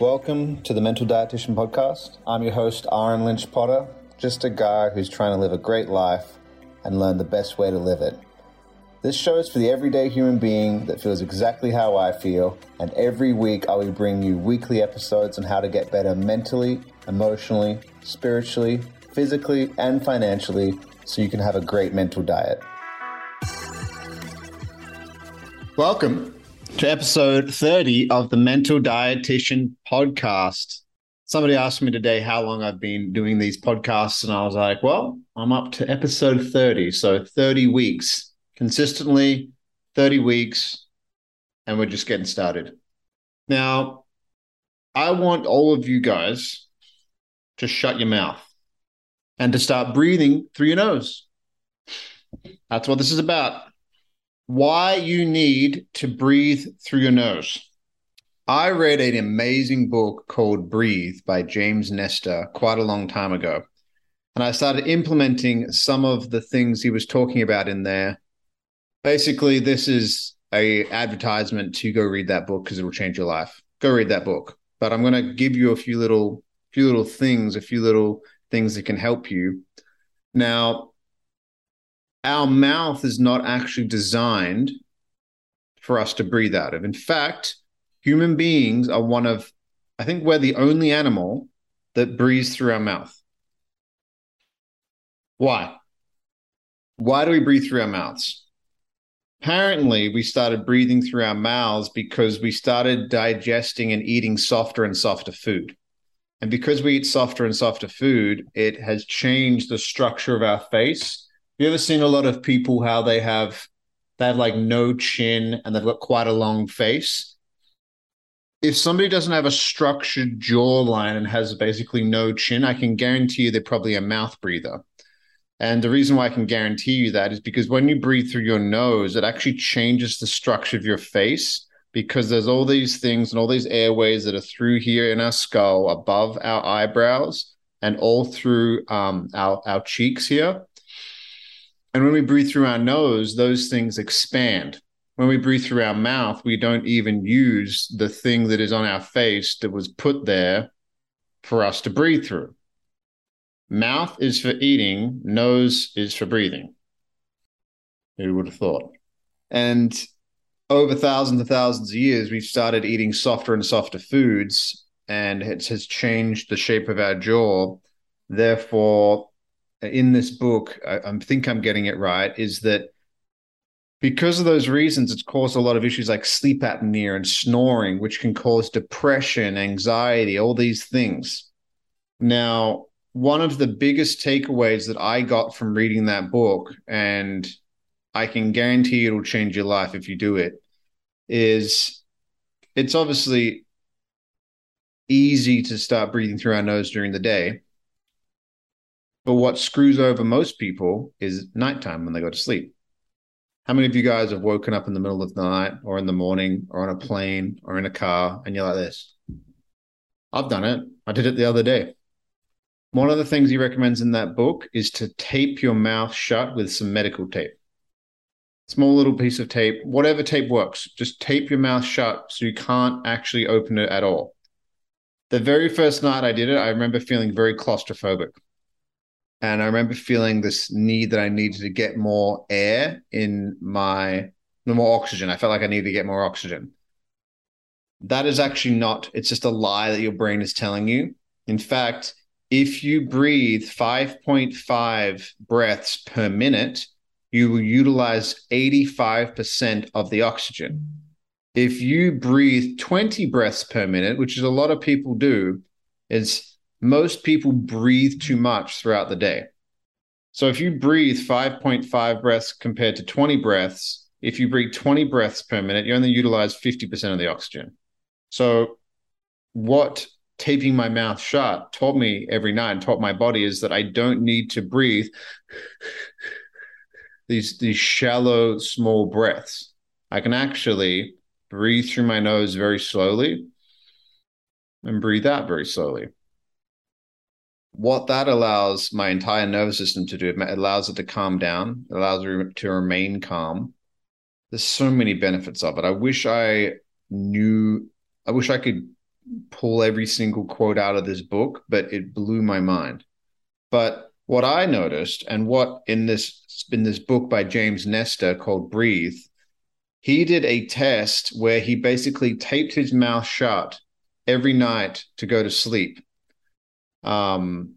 Welcome to the Mental Dietitian Podcast. I'm your host, Ahren Lynch Potter, just a guy who's trying to live a great life and learn the best way to live it. This show is for the everyday human being that feels exactly how I feel, and every week I will bring you weekly episodes on how to get better mentally, emotionally, spiritually, physically, and financially so you can have a great mental diet. Welcome to episode 30 of the Mental Dietitian Podcast. Somebody asked me today how long I've been doing these podcasts, and I was like, well, I'm up to episode 30. So 30 weeks consistently 30 weeks, and we're just getting started. Now, I want all of you guys to shut your mouth and to start breathing through your nose. That's what this is about. Why you need to breathe through your nose. I read an amazing book called Breathe by James Nestor quite a long time ago. And I started implementing some of the things he was talking about in there basically this is a advertisement to go read that book because it will change your life. Go read that book. But I'm going to give you a few little few little things, a few little things that can help you. Now, our mouth is not actually designed for us to breathe out of. In fact, human beings are one of I think we're the only animal that breathes through our mouth. Why? Why do we breathe through our mouths? apparently we started breathing through our mouths because we started digesting and eating softer and softer food. And because we eat softer and softer food, it has changed the structure of our face. You ever seen a lot of people how they have they have like no chin and they've got quite a long face? If somebody doesn't have a structured jawline and has basically no chin, I can guarantee you they're probably a mouth breather. And the reason why I can guarantee you that is because when you breathe through your nose, it actually changes the structure of your face because there's all these things and all these airways that are through here in our skull, above our eyebrows, and all through um, our, our cheeks here. And when we breathe through our nose, those things expand. When we breathe through our mouth, we don't even use the thing that is on our face that was put there for us to breathe through. Mouth is for eating, nose is for breathing. Who would have thought? And over thousands and thousands of years, we've started eating softer and softer foods, and it has changed the shape of our jaw. Therefore, in this book, I, I think I'm getting it right, is that because of those reasons, it's caused a lot of issues like sleep apnea and snoring, which can cause depression, anxiety, all these things. Now, one of the biggest takeaways that I got from reading that book, and I can guarantee it'll change your life if you do it, is it's obviously easy to start breathing through our nose during the day. But what screws over most people is nighttime when they go to sleep. How many of you guys have woken up in the middle of the night or in the morning or on a plane or in a car and you're like this? I've done it. I did it the other day. One of the things he recommends in that book is to tape your mouth shut with some medical tape. Small little piece of tape, whatever tape works, just tape your mouth shut so you can't actually open it at all. The very first night I did it, I remember feeling very claustrophobic. And I remember feeling this need that I needed to get more air in my, more oxygen. I felt like I needed to get more oxygen. That is actually not, it's just a lie that your brain is telling you. In fact, if you breathe 5.5 breaths per minute, you will utilize 85% of the oxygen. If you breathe 20 breaths per minute, which is a lot of people do, is most people breathe too much throughout the day. So if you breathe 5.5 breaths compared to 20 breaths, if you breathe 20 breaths per minute, you only utilize 50% of the oxygen. So what taping my mouth shut taught me every night and taught my body is that I don't need to breathe these these shallow small breaths. I can actually breathe through my nose very slowly and breathe out very slowly. What that allows my entire nervous system to do, it allows it to calm down, it allows it to remain calm. There's so many benefits of it. I wish I knew, I wish I could pull every single quote out of this book, but it blew my mind. But what I noticed, and what in this in this book by James Nestor called Breathe, he did a test where he basically taped his mouth shut every night to go to sleep. Um,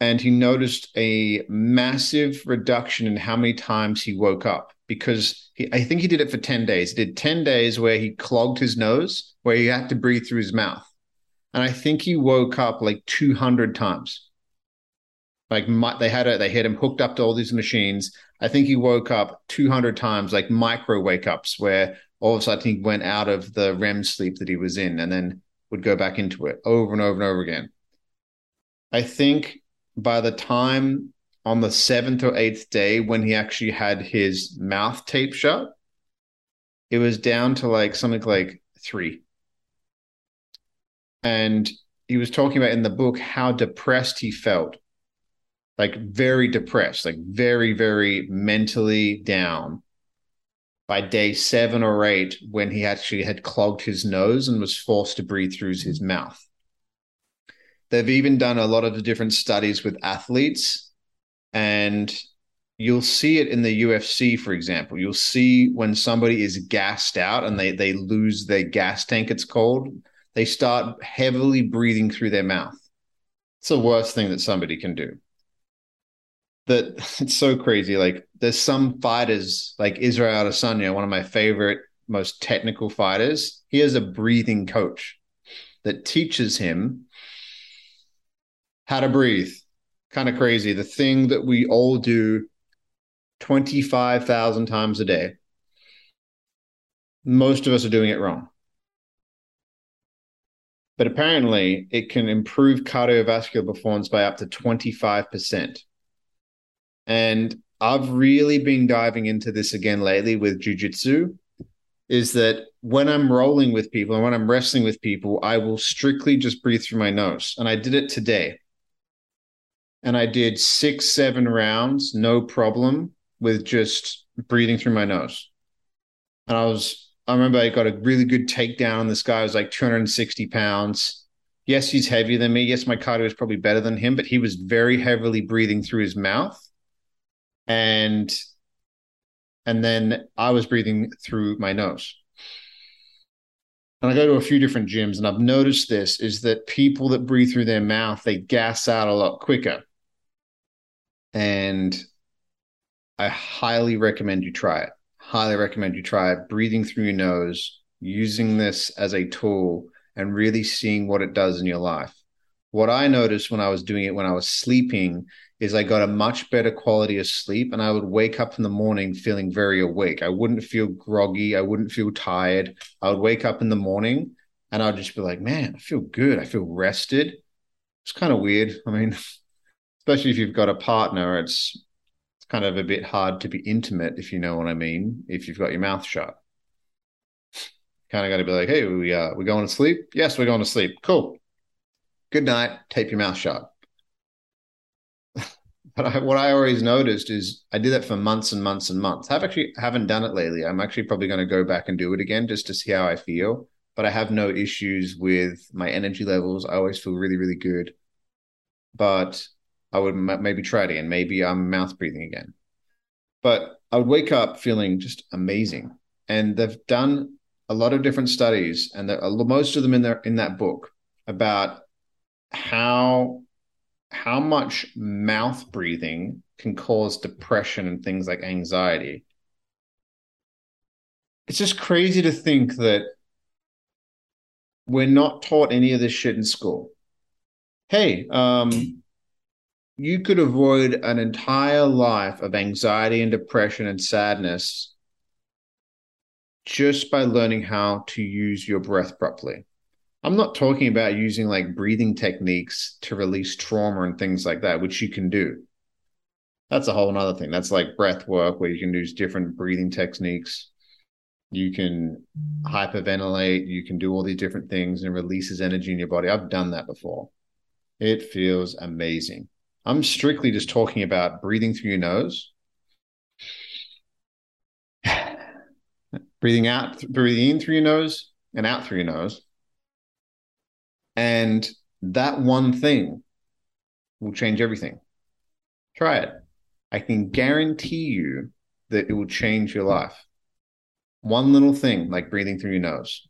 and he noticed a massive reduction in how many times he woke up because he, I think he did it for 10 days. He did 10 days where he clogged his nose, where he had to breathe through his mouth. And I think he woke up like 200 times. Like my, they had a, they had him hooked up to all these machines. I think he woke up 200 times, like micro wake ups, where all of a sudden he went out of the REM sleep that he was in and then would go back into it over and over and over again. I think by the time on the seventh or eighth day when he actually had his mouth tape shut, it was down to like something like three. And he was talking about in the book how depressed he felt like very depressed, like very, very mentally down by day seven or eight when he actually had clogged his nose and was forced to breathe through his mouth. They've even done a lot of different studies with athletes, and you'll see it in the UFC, for example. You'll see when somebody is gassed out and they they lose their gas tank, it's called, they start heavily breathing through their mouth. It's the worst thing that somebody can do that it's so crazy. Like there's some fighters like Israel Adesanya, one of my favorite, most technical fighters. He has a breathing coach that teaches him how to breathe. Kind of crazy. The thing that we all do 25,000 times a day. Most of us are doing it wrong. But apparently, it can improve cardiovascular performance by up to 25%. And I've really been diving into this again lately with jujitsu. Is that when I'm rolling with people and when I'm wrestling with people, I will strictly just breathe through my nose. And I did it today. And I did six, seven rounds, no problem with just breathing through my nose. And I was, I remember I got a really good takedown on this guy. was like 260 pounds. Yes, he's heavier than me. Yes, my cardio is probably better than him, but he was very heavily breathing through his mouth and and then I was breathing through my nose. And I go to a few different gyms, and I've noticed this is that people that breathe through their mouth, they gas out a lot quicker. And I highly recommend you try it. Highly recommend you try it. Breathing through your nose, using this as a tool, and really seeing what it does in your life. What I noticed when I was doing it when I was sleeping is I got a much better quality of sleep and I would wake up in the morning feeling very awake. I wouldn't feel groggy. I wouldn't feel tired. I would wake up in the morning and I'd just be like, man, I feel good. I feel rested. It's kind of weird. I mean, especially if you've got a partner, it's it's kind of a bit hard to be intimate, if you know what I mean, if you've got your mouth shut. Kind of got to be like, hey, we uh we going to sleep? Yes, we're going to sleep. Cool. Good night. Tape your mouth shut but I, what I always noticed is I did that for months and months and months. I've actually haven't done it lately. I'm actually probably going to go back and do it again just to see how I feel. But I have no issues with my energy levels. I always feel really, really good. But I would m- maybe try it again. Maybe I'm mouth breathing again. But I would wake up feeling just amazing. And they've done a lot of different studies, and most of them in there in that book about how how much mouth breathing can cause depression and things like anxiety. It's just crazy to think that we're not taught any of this shit in school. Hey, um, you could avoid an entire life of anxiety and depression and sadness just by learning how to use your breath properly. I'm not talking about using like breathing techniques to release trauma and things like that, which you can do. That's a whole other thing. That's like breath work where you can use different breathing techniques. You can hyperventilate, you can do all these different things and releases energy in your body. I've done that before. It feels amazing. I'm strictly just talking about breathing through your nose. breathing out, breathing in through your nose and out through your nose And that one thing will change everything. Try it. I can guarantee you that it will change your life. One little thing, like breathing through your nose,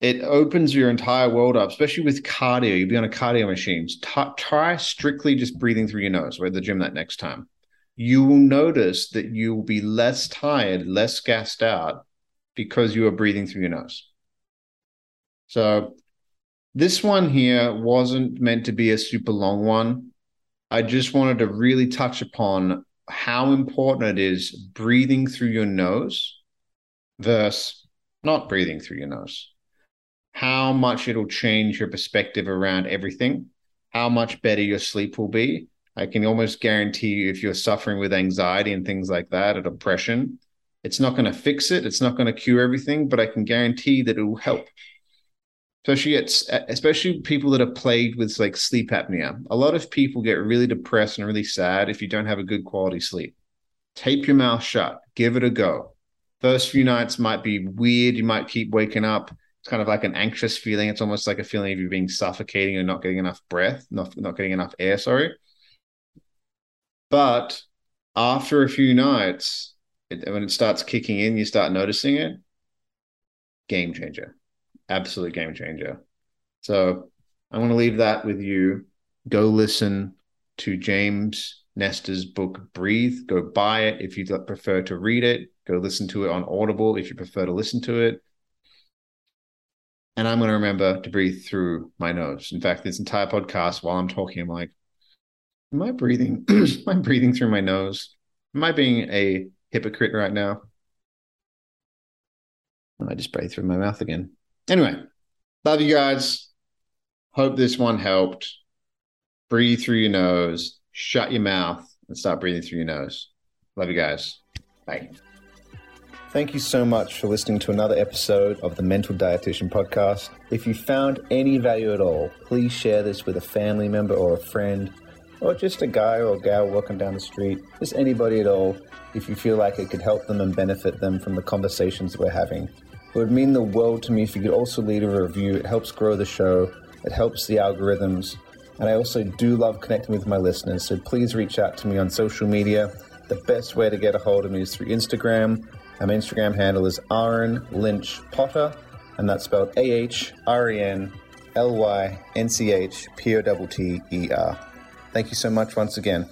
it opens your entire world up, especially with cardio. You'll be on a cardio machine. T- try strictly just breathing through your nose. We're at the gym that next time. You will notice that you will be less tired, less gassed out because you are breathing through your nose. So, this one here wasn't meant to be a super long one. I just wanted to really touch upon how important it is breathing through your nose versus not breathing through your nose how much it'll change your perspective around everything, how much better your sleep will be. I can almost guarantee you if you're suffering with anxiety and things like that or depression, it's not going to fix it. It's not going to cure everything, but I can guarantee that it will help. Especially it's especially people that are plagued with like sleep apnea. A lot of people get really depressed and really sad if you don't have a good quality sleep. Tape your mouth shut, give it a go. First few nights might be weird. You might keep waking up kind of like an anxious feeling. It's almost like a feeling of you being suffocating or not getting enough breath, not not getting enough air. Sorry. But after a few nights, it, when it starts kicking in, you start noticing it. Game changer, absolute game changer. So I'm going to leave that with you. Go listen to James Nestor's book, Breathe. Go buy it if you prefer to read it. Go listen to it on Audible if you prefer to listen to it and I'm going to remember to breathe through my nose. In fact, this entire podcast, while I'm talking, I'm like, am I breathing? am I breathing through my nose? Am I being a hypocrite right now? I just breathe through my mouth again. Anyway, love you guys. Hope this one helped. Breathe through your nose, shut your mouth, and start breathing through your nose. Love you guys. Bye. Thank you so much for listening to another episode of the Mental Dietitian Podcast. If you found any value at all, please share this with a family member or a friend, or just a guy or a gal walking down the street, just anybody at all, if you feel like it could help them and benefit them from the conversations we're having. It would mean the world to me if you could also leave a review. It helps grow the show, it helps the algorithms, and I also do love connecting with my listeners, so please reach out to me on social media. The best way to get a hold of me is through Instagram my Instagram handle is Ahren Lynch Potter, and that's spelled A H R E N L Y N C H P O T T E R. Thank you so much once again.